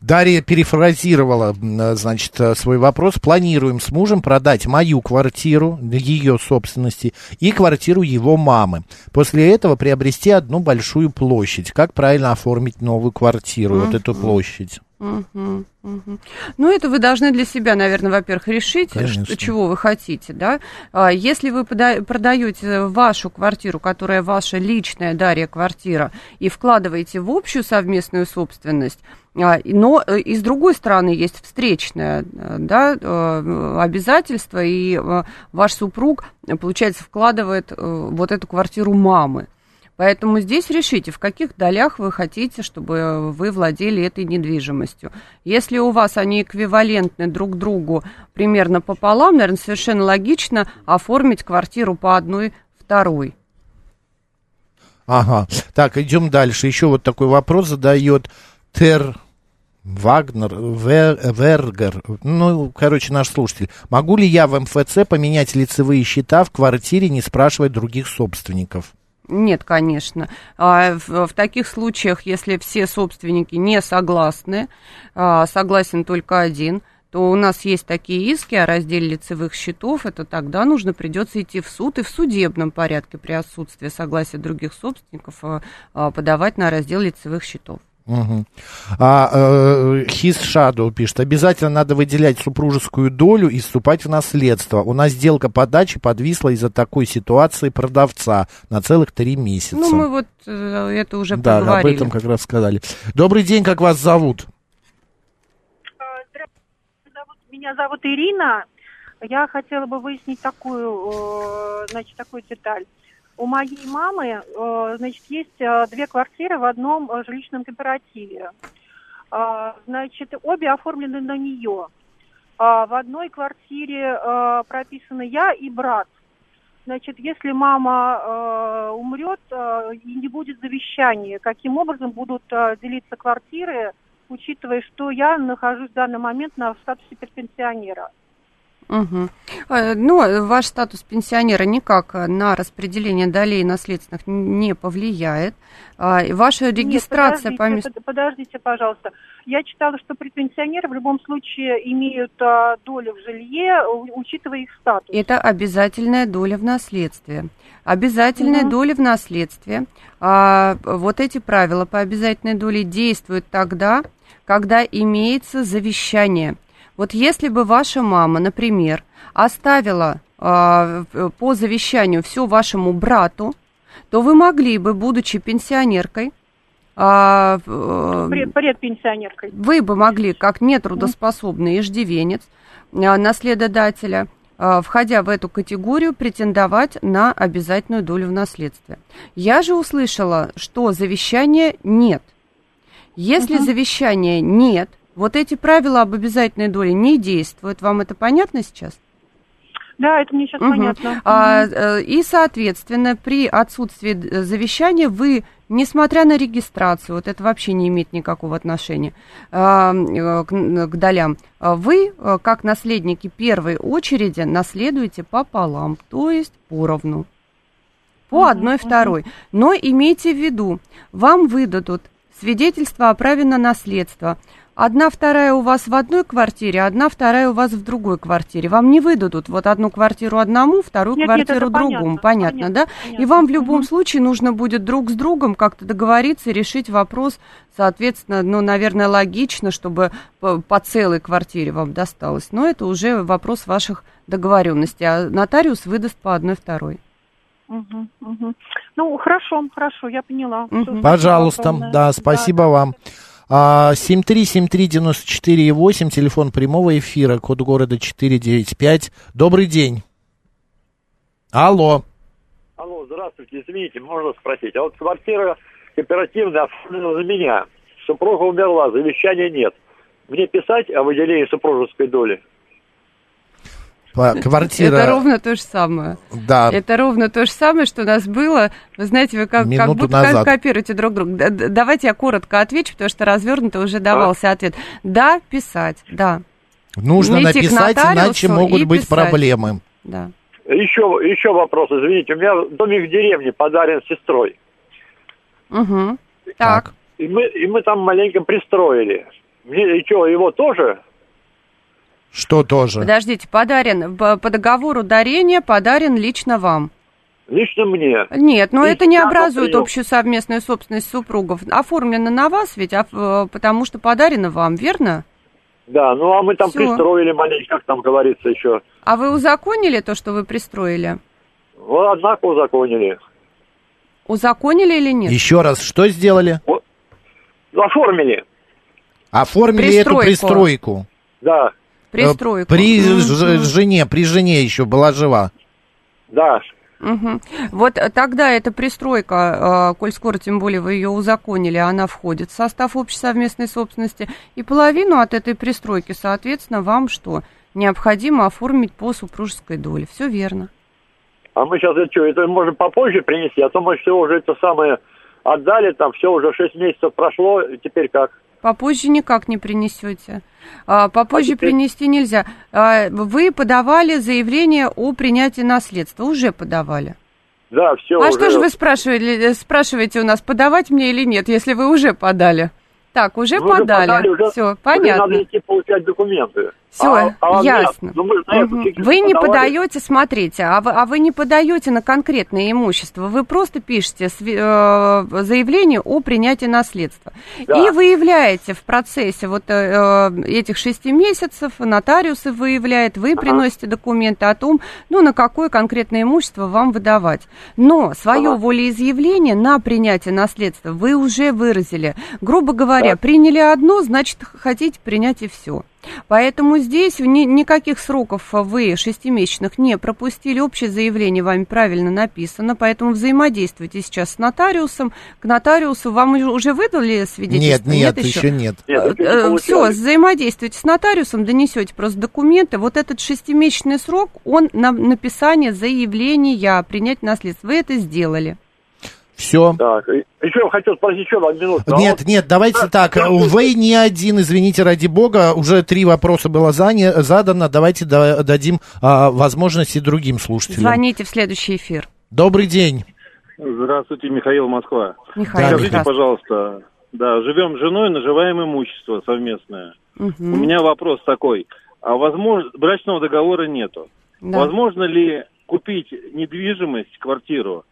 Дарья перефразировала, э, значит, э, свой вопрос. Планируем с мужем продать мою квартиру, ее собственности, и квартиру его мамы. После этого приобрести одну большую площадь. Как правильно оформить новую квартиру, вот эту площадь? Мгм, мгм. Ну, это вы должны для себя, наверное, во-первых, решить, Конечно. что, чего вы хотите, да. А, Если вы пода- продаете вашу квартиру, которая ваша личная, Дарья, квартира, и вкладываете в общую совместную собственность, но э, и с другой стороны есть встречное э, да, э, обязательство, и ваш супруг, получается, вкладывает вот эту квартиру мамы. Поэтому здесь решите, в каких долях вы хотите, чтобы вы владели этой недвижимостью. Если у вас они эквивалентны друг другу примерно пополам, наверное, совершенно логично оформить квартиру по одной второй. Ага. Так, идем дальше. Еще вот такой вопрос задает Тер Вагнер, Вер- Вергер, ну, короче, наш слушатель. Могу ли я в МФЦ поменять лицевые счета в квартире, не спрашивая других собственников? Нет, конечно. А В, таких случаях, если все собственники не согласны, а, согласен только один, то у нас есть такие иски о разделе лицевых счетов, это тогда нужно придется идти в суд и в судебном порядке при отсутствии согласия других собственников а, подавать на раздел лицевых счетов. Мгм. А, э, His Shadow пишет, обязательно надо выделять супружескую долю и вступать в наследство. У нас сделка по даче подвисла из-за такой ситуации продавца на целых три месяца. Ну, мы вот э, это уже да, об поговорили. этом как раз сказали. Добрый день, как вас зовут? Зовут- Меня зовут Ирина. Я хотела бы выяснить такую, э, значит, такую деталь. У моей мамы, э, значит, есть э, две квартиры в одном э, жилищном кооперативе. Значит, обе оформлены на нее. В одной квартире прописаны я и брат. Значит, если мама умрет и не будет завещания, каким образом будут делиться квартиры, учитывая, что я нахожусь в данный момент на статусе пенсионера? Э, Ну, ваш статус пенсионера никак э, на распределение долей наследственных не повлияет. А, Ваша регистрация Нет, по месту... подождите, под- подождите, пожалуйста. Я читала, что предпенсионеры в любом случае имеют а, долю в жилье, учитывая их статус. Это обязательная доля в наследстве. Обязательная Мгм. доля в наследстве. А, вот эти правила по обязательной доле действуют тогда, когда имеется завещание. Вот если бы ваша мама, например, оставила а, в- по завещанию все вашему брату, то вы могли бы, будучи пенсионеркой, а, Пред, предпенсионеркой. вы бы могли, как нетрудоспособный иждивенец, а, наследодателя, а, входя в эту категорию, претендовать на обязательную долю в наследстве. Я же услышала, что завещания нет. Если завещания нет, вот эти правила об обязательной доле не действуют. Вам это понятно сейчас? Да, это мне сейчас Мгм. понятно. А, э, и, соответственно, при отсутствии завещания вы, несмотря на регистрацию, вот это вообще не имеет никакого отношения а, э, к, к долям, а вы, э, как наследники первой очереди, наследуете пополам, то есть поровну. По одной второй. Но имейте в виду, вам выдадут свидетельство о праве на наследство. Одна вторая у вас в одной квартире, одна вторая у вас в другой квартире. Вам не выдадут вот одну квартиру одному, вторую Нет, нет, квартиру это другому. понятно, Понятно, понятно, да? понятно. И вам в любом Мгм. случае нужно будет друг с другом как-то договориться и решить вопрос, соответственно, ну, наверное, логично, чтобы по, по целой квартире вам досталось. Но это уже вопрос ваших договоренностей. А нотариус выдаст по одной второй. Мгм, мгм. Ну, хорошо, хорошо, я поняла. Всё, Пожалуйста, спасибо, да, спасибо вам. А, 7373948, телефон прямого эфира, код города 495. Добрый день. Алло. Алло, здравствуйте, извините, можно спросить. А вот квартира кооперативная оформлена за меня. Супруга умерла, завещания нет. мне писать о выделении супружеской доли? Квартира. Это ровно то же самое. Да. Это ровно то же самое, что у нас было. Вы знаете, вы как, как будто назад. ко- копируете друг друга. Давайте я коротко отвечу, потому что развернуто уже давался ответ. Да, писать, да, Нужно Идти написать, иначе могут быть писать. проблемы. да. Еще, еще вопрос, извините. У меня домик в деревне подарен сестрой. Угу. Так. И мы, и мы там маленько пристроили. Мне, и что, его тоже? Что тоже? Подождите, подарен по, по договору дарения подарен лично вам. Лично мне. Нет, но И это не образует общую совместную собственность супругов. Оформлено на вас ведь, а, э, потому что подарено вам, верно? Да, ну а мы там Всё. пристроили маленько, как там говорится еще. А вы узаконили то, что вы пристроили? Вот, однако узаконили. Узаконили или нет? Еще раз, что сделали? Ну, Оформили, Оформили эту Пристройку. пристройку. да, Пристройку. При ж- жене, при жене еще была жива. да. Мгм. Вот э, тогда эта пристройка, э, коль скоро тем более вы ее узаконили, она входит в состав общей совместной собственности, и половину от этой пристройки, соответственно, вам что? Необходимо оформить по супружеской доле. Все верно. А мы сейчас это что, это можем попозже принести, а то мы все уже это самое отдали, там все уже 6 месяцев прошло, теперь как? Попозже никак не принесете. А, Попозже А теперь- принести нельзя. А, Вы подавали заявление о принятии наследства. Уже подавали. Да, все а уже. что же вы спрашивали, э, спрашиваете у нас, подавать мне или нет, если вы уже подали? Так, уже Мы уже подали. подали, уже- Все, понятно. надо идти получать документы. Все, А- а ясно. нет, ну мы какие-то Вы не подавали. подаете, смотрите, а вы, а вы не подаете на конкретное имущество, вы просто пишете э, заявление о принятии наследства. Да. И выявляете в процессе вот э, э, этих шести месяцев, нотариусы выявляет, вы приносите документы о том, ну, на какое конкретное имущество вам выдавать. Но свое Ага. волеизъявление на принятие наследства вы уже выразили. Грубо говоря, приняли одно, значит, хотите принять и все. Поэтому здесь ни- никаких сроков вы шестимесячных не пропустили. Общее заявление вами правильно написано, поэтому взаимодействуйте сейчас с нотариусом. К нотариусу вам уже- уже выдали Нет, свидетельство? нет, еще нет. Нет, еще не Все, взаимодействуйте с нотариусом, донесете просто документы. Вот этот шестимесячный срок, он на написание заявления принять наследство. Вы это сделали. Все. Так, и- еще хотел спросить еще одну минуту. А Нет, вот- нет, давайте так. Вы не один, извините, ради бога. Уже три вопроса было заня- задано. Давайте да- дадим а, возможности другим слушателям. Звоните в следующий эфир. Добрый день. Здравствуйте, Михаил Москва. Михаил, Скажите, здравствуйте. пожалуйста, да, живем с женой, наживаем имущество совместное. Мгм. У меня вопрос такой. А возможно, брачного договора нету. Да. Возможно ли купить недвижимость, квартиру,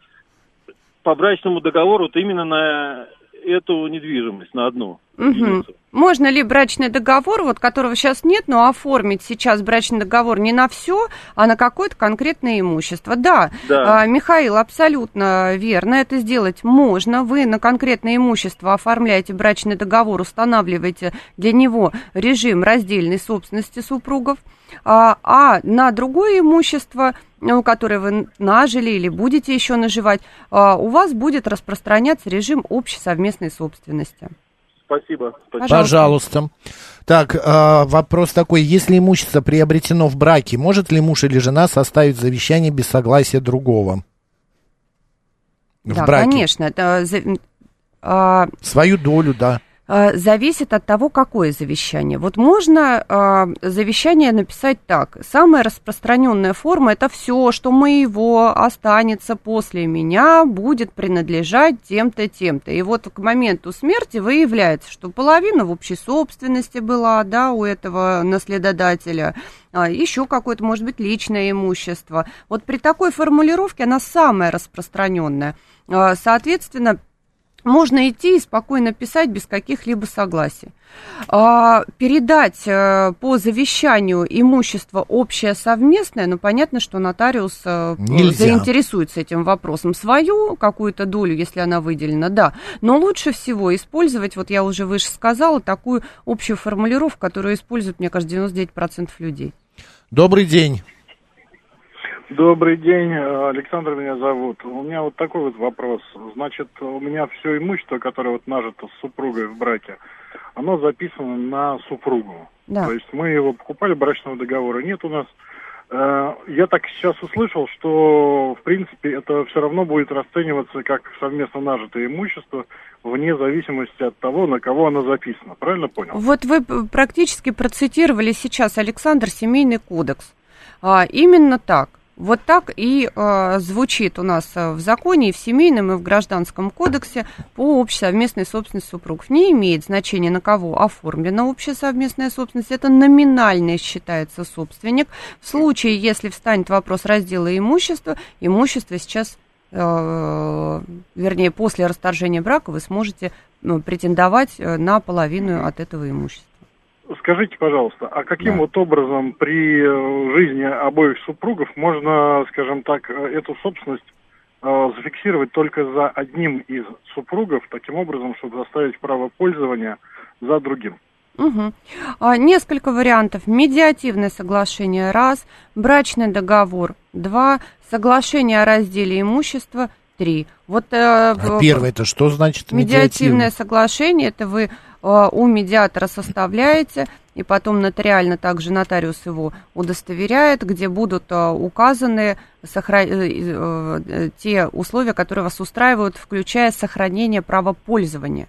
по брачному договору, вот именно на эту недвижимость, на одну единицу? Можно ли брачный договор, вот которого сейчас нет, но оформить сейчас брачный договор не на все, а на какое-то конкретное имущество? Да, Да. А, Михаил, абсолютно верно, это сделать можно. Вы на конкретное имущество оформляете брачный договор, устанавливаете для него режим раздельной собственности супругов, а, а на другое имущество, ну, которое вы нажили или будете еще наживать, а, у вас будет распространяться режим общей совместной собственности. Спасибо. спасибо. Пожалуйста. Пожалуйста. Так, а, вопрос такой. Если имущество приобретено в браке, может ли муж или жена составить завещание без согласия другого? В да, браке. конечно. Это, за- а, Свою долю, да. А, зависит от того, какое завещание. Вот можно а, завещание написать так. Самая распространенная форма это все, что моего останется после меня, будет принадлежать тем-то, тем-то. И вот к моменту смерти выявляется, что половина в общей собственности была, да, у этого наследодателя, а, еще какое-то, может быть, личное имущество. Вот при такой формулировке она самая распространенная. А, Соответственно, можно идти и спокойно писать без каких-либо согласий. А, передать э, по завещанию имущество общее совместное, ну понятно, что нотариус э, Нельзя. заинтересуется этим вопросом. Свою какую-то долю, если она выделена, да. Но лучше всего использовать, вот я уже выше сказала, такую общую формулировку, которую используют, мне кажется, 99% людей. Добрый день. Добрый день, Александр меня зовут. У меня вот такой вот вопрос. Значит, у меня все имущество, которое вот нажито с супругой в браке, оно записано на супругу. Да. То есть мы его покупали, брачного договора нет у нас. Э, Я так сейчас услышал, что, в принципе, это все равно будет расцениваться как совместно нажитое имущество, вне зависимости от того, на кого оно записано. Правильно понял? Вот вы практически процитировали сейчас Александр Семейный кодекс. А, именно так. Вот так и а, звучит у нас а, в законе, и в семейном, и в гражданском кодексе по общей совместной собственности супругов. Не имеет значения, на кого оформлена общая совместная собственность. Это номинальный считается собственник. В случае, если встанет вопрос раздела имущества, имущество сейчас э, вернее, после расторжения брака вы сможете ну, претендовать э, на половину от этого имущества. Скажите, пожалуйста, а каким Да. вот образом при э, жизни обоих супругов можно, скажем так, э, эту собственность э, зафиксировать только за одним из супругов, таким образом, чтобы заставить право пользования за другим? Мгм. А, несколько вариантов. Медиативное соглашение – раз, брачный договор – два, соглашение о разделе имущества – три. Вот э, А первое это что значит медиативное медиативное? соглашение – это вы у медиатора составляете, и потом нотариально также нотариус его удостоверяет, где будут э, указаны сохра- э, э, те условия, которые вас устраивают, включая сохранение права пользования.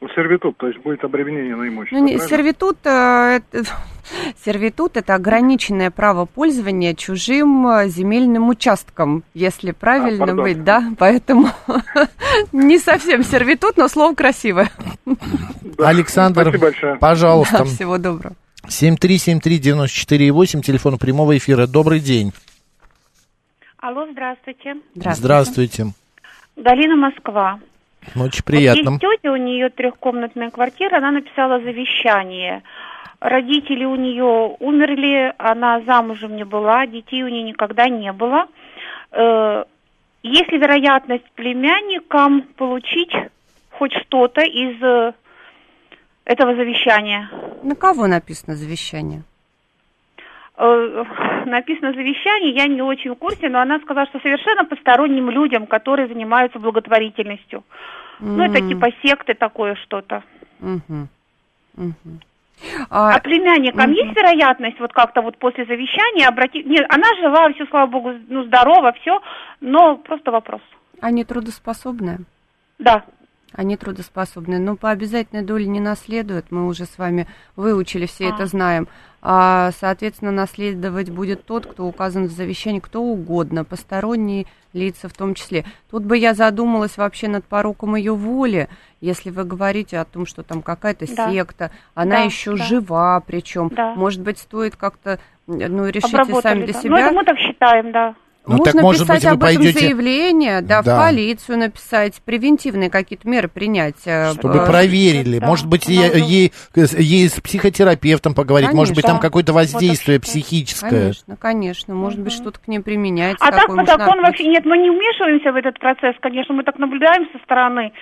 Ну, сервитут, то есть будет обременение на имущество. Ну, не, правильно? сервитут, э, это, [laughs] сервитут это ограниченное право пользования чужим э, земельным участком, если правильно пардон. быть, да, [laughs] поэтому [laughs] не совсем сервитут, но слово красивое. Александр, Спасибо большое. пожалуйста. Всего доброго. 7373948, телефон прямого эфира. Добрый день. Алло, здравствуйте. Здравствуйте. Галина Москва. Очень приятно. Вот есть тетя, у нее трехкомнатная квартира, она написала завещание. Родители у нее умерли, она замужем не была, детей у нее никогда не было. Э, Есть ли вероятность племянникам получить хоть что-то из э, этого завещания? На кого написано завещание? Э, Написано завещание, я не очень в курсе, но она сказала, что совершенно посторонним людям, которые занимаются благотворительностью. Ну, это типа секты такое что-то. Мгм. Мгм. А, А, племянникам мгм. есть вероятность вот как-то вот после завещания обратить... Нет, она жива, все, слава богу, ну, здорова, все, но просто вопрос. Они трудоспособные? Да. Они трудоспособны, но по обязательной доле не наследуют. Мы уже с вами выучили, все А. это знаем. А, соответственно, наследовать будет тот, кто указан в завещании, кто угодно, посторонние лица в том числе. Тут бы я задумалась вообще над пороком ее воли, если вы говорите о том, что там какая-то Да. секта, она Да, еще да. жива, причем, Да. может быть, стоит как-то, ну, решите Обработали, сами для да. себя. Ну, это мы так считаем, да. Ну, Можно так, может писать быть, вы об этом пойдете- заявление, да, Да. в полицию написать, превентивные какие-то меры принять. э, Чтобы э, проверили. Может быть, е- ей, ей с психотерапевтом поговорить. Может быть, там Конечно. какое-то воздействие Вот психическое. Конечно, конечно. Может быть, что-то к ним применяется. А так по закону вообще нет, мы не вмешиваемся в этот процесс, конечно, мы так наблюдаем со стороны.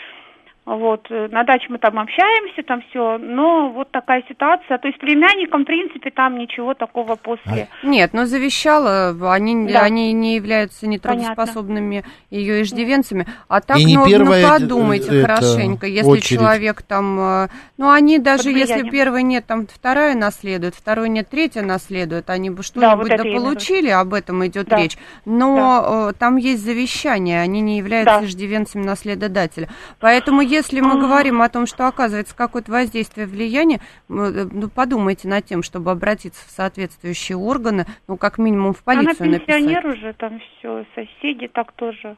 Вот, э, на даче мы там общаемся, там все, но вот такая ситуация. То есть племянникам, в принципе, там ничего такого после. Нет, но завещала, они, Да. они не являются Понятно. нетрудоспособными ее иждивенцами. А так, И не ну, ну, подумайте это, хорошенько, если очередь. человек там, э, ну, они даже, если первой нет, там вторая наследует, второй нет, третья наследует, они бы Да, что-нибудь вот это я имею в виду. дополучили, об этом идет Да. речь. Но э, там есть завещание, они не являются Да. иждивенцами наследодателя. Поэтому, если мы говорим о том, что оказывается какое-то воздействие, влияние, э, ну, подумайте над тем, чтобы обратиться в соответствующие органы, ну, как минимум в Она полицию написать. пенсионер уже, там все, соседи так тоже.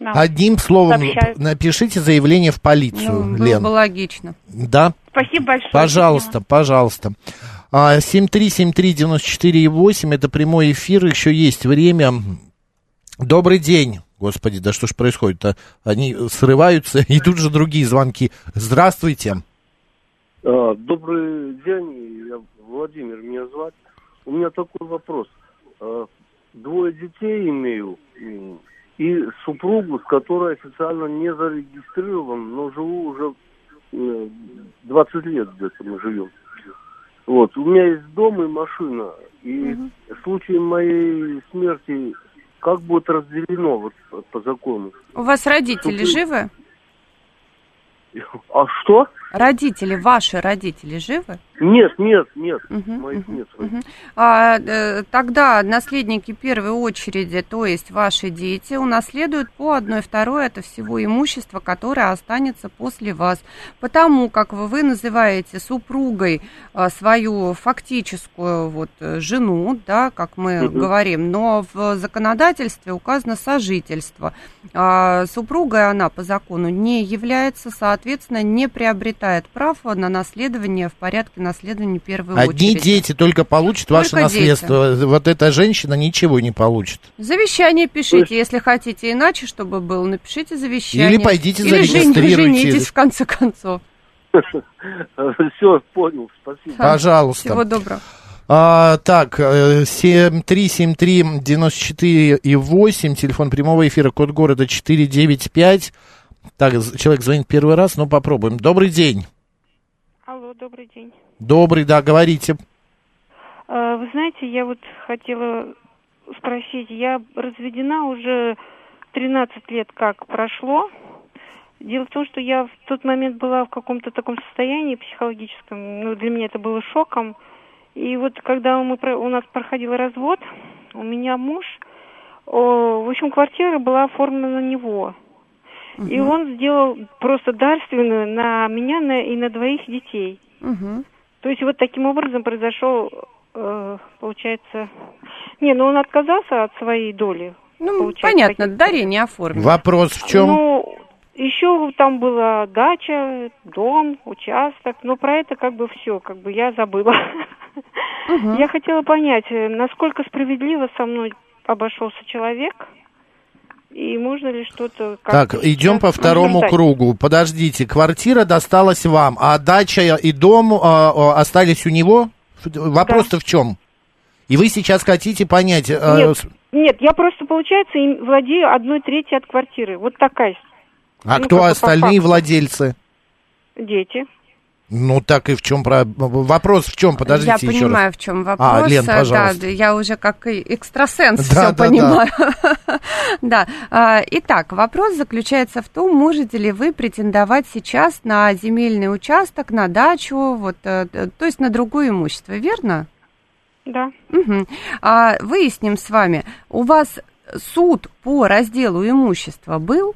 нам Одним словом, сообщают. напишите заявление в полицию, Ну, было Лен. бы логично. Да? Спасибо большое. Пожалуйста, пожалуйста. А, 7373948, это прямой эфир, еще есть время. Добрый день. Господи, да что ж происходит-то? Они срываются, [laughs] и тут же другие звонки. Здравствуйте. А, Добрый день, я Владимир меня звать. У меня такой вопрос. А, Двое детей имею и супругу, с которой официально не зарегистрирован, но живу уже э, 20 лет где-то мы живем. Вот, у меня есть дом и машина. И в случае моей смерти как будет разделено вот по закону? У вас родители живы? А что? Родители, ваши родители живы? Нет, нет, нет, Мгм, моих нет. Мгм. А, э, тогда наследники первой очереди, то есть ваши дети, унаследуют по одной второй от всего имущества, которое останется после вас. Потому как вы, вы называете супругой а, свою фактическую вот, э, жену, да, как мы Мгм. говорим, но в законодательстве указано сожительство. А, супругой она по закону не является, соответственно, не приобретает прав на наследование в порядке наследования первой Одни очереди. дети только получат ваше Только наследство. Вот эта женщина ничего не получит. Завещание пишите, если хотите иначе, чтобы было, напишите завещание. Или пойдите Или зарегистрируйте. женитесь, в конце концов. [laughs] Все, понял, спасибо. Пожалуйста. Всего доброго. А, так, э, 7373-94 и 8, телефон прямого эфира, код города 495. Так, человек звонит первый раз, но попробуем. Добрый день. Алло, добрый день. Добрый, да, говорите. А, Вы знаете, я вот хотела спросить, я разведена уже 13 лет как прошло. Дело в том, что я в тот момент была в каком-то таком состоянии психологическом, ну, для меня это было шоком. И вот когда мы, у нас проходил развод, у меня муж, о, в общем, квартира была оформлена на него. И он сделал просто дарственную на меня на, и на двоих детей. То есть вот таким образом произошел, э, получается... Не, ну он отказался от своей доли. Ну, понятно, дарение оформлено. Вопрос в чем? Ну, еще там была дача, дом, участок, но про это как бы все, как бы я забыла. Я хотела понять, э, насколько справедливо со мной обошелся человек, и можно ли что-то... Так, идем по второму кругу. Подождите, квартира досталась вам, а дача и дом а, остались у него? Вопрос-то в чем? И вы сейчас хотите понять... э, Нет, нет, я просто, получается, им владею одной третьей от квартиры. Вот такая. а ну, кто остальные факту. владельцы? Дети. Ну так и в чем про... Вопрос в чем? Подождите я еще понимаю, раз. в чем вопрос. А, Лен, Да, пожалуйста. да, я уже как экстрасенс Да, все да, да. понимаю. [laughs] Да. А, Итак, вопрос заключается в том, можете ли вы претендовать сейчас на земельный участок, на дачу, вот, э, э, то есть на другое имущество, верно? Да. Мгм. А, выясним с вами, у вас суд по разделу имущества был?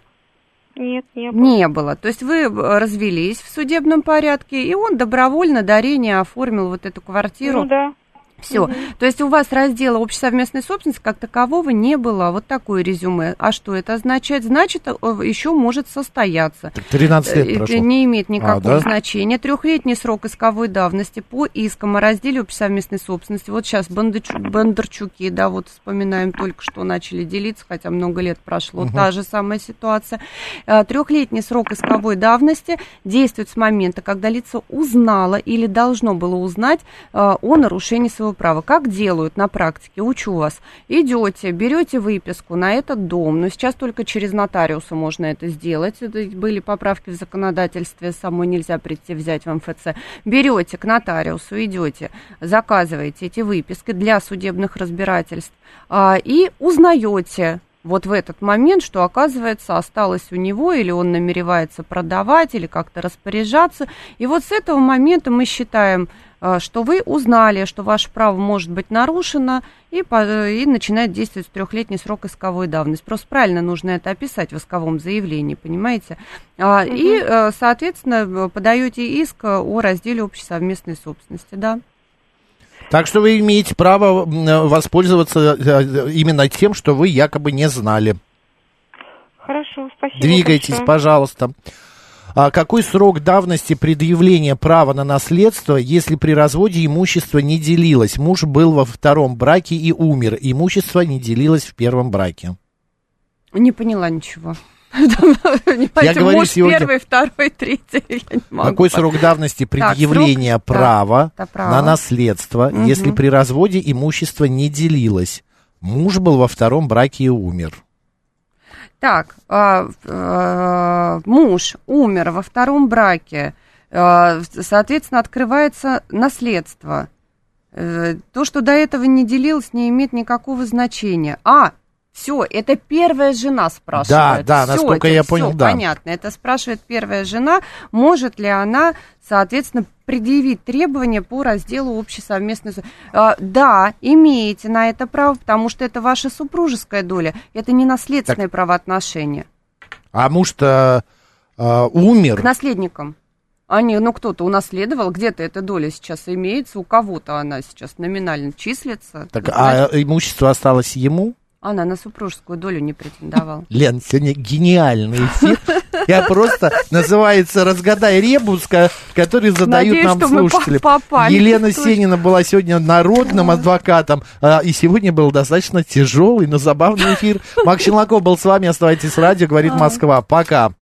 Нет, не было. Не было. То есть вы э, развелись в судебном порядке, и он добровольно дарение оформил вот эту квартиру. Ну да. Все. То есть у вас раздела общей совместной собственности как такового не было. Вот такое резюме. А что это означает? Значит, еще может состояться. 13 лет Э, прошло. Это не имеет никакого А, да? значения. Трехлетний срок исковой давности по искам о разделе общей совместной собственности. Вот сейчас Бондарчу- Бондарчуки, да, вот вспоминаем, только что начали делиться, хотя много лет прошло. Мгм. Та же самая ситуация. Э, Трехлетний срок исковой давности действует с момента, когда лицо узнало или должно было узнать э, о нарушении своего права. Как делают на практике? Учу вас. Идете, берете выписку на этот дом, но сейчас только через нотариуса можно это сделать. Это были поправки в законодательстве, самой нельзя прийти взять в МФЦ. Берете к нотариусу, идете, заказываете эти выписки для судебных разбирательств а, и узнаете вот в этот момент, что, оказывается, осталось у него, или он намеревается продавать, или как-то распоряжаться. И вот с этого момента мы считаем, э, что вы узнали, что ваше право может быть нарушено, и, по- и начинает действовать трехлетний срок исковой давности. Просто правильно нужно это описать в исковом заявлении, понимаете? А, И, э, соответственно, подаете иск о разделе общей совместной собственности, да. Так что вы имеете право м, воспользоваться э, именно тем, что вы якобы не знали. Хорошо, спасибо. Двигайтесь, большое. пожалуйста. А какой срок давности предъявления права на наследство, если при разводе имущество не делилось? Муж был во втором браке и умер. Имущество не делилось в первом браке. Не поняла ничего. Понимаете, говорю муж сегодня- первый, второй, третий, я не могу. Какой срок давности Так, предъявления срок- права да, да, право. на наследство, если при разводе имущество не делилось? Муж был во втором браке и умер. Так, а, э, муж умер во втором браке, э, соответственно, открывается наследство. Э, То, что до этого не делилось, не имеет никакого значения. А, все, это первая жена спрашивает. Да, да, Всё, насколько это я всё понял, да. понятно. Это спрашивает первая жена, может ли она, соответственно, предъявить требования по разделу общей совместной... А, Да, имеете на это право, потому что это ваша супружеская доля. Это не наследственные правоотношения. А муж-то э, умер. К наследникам. Они, ну, кто-то унаследовал, где-то эта доля сейчас имеется, у кого-то она сейчас номинально числится. Так, Значит, а имущество осталось ему? Она на супружескую долю не претендовала. [laughs] Лен, сегодня гениальный эфир. Я просто, называется «Разгадай ребус», ко- который задают Надеюсь, нам слушатели. Елена. Сенина была сегодня народным адвокатом, а, и сегодня был достаточно тяжелый, но забавный эфир. Макс Челноков был с вами, оставайтесь с радио, говорит Москва. Пока.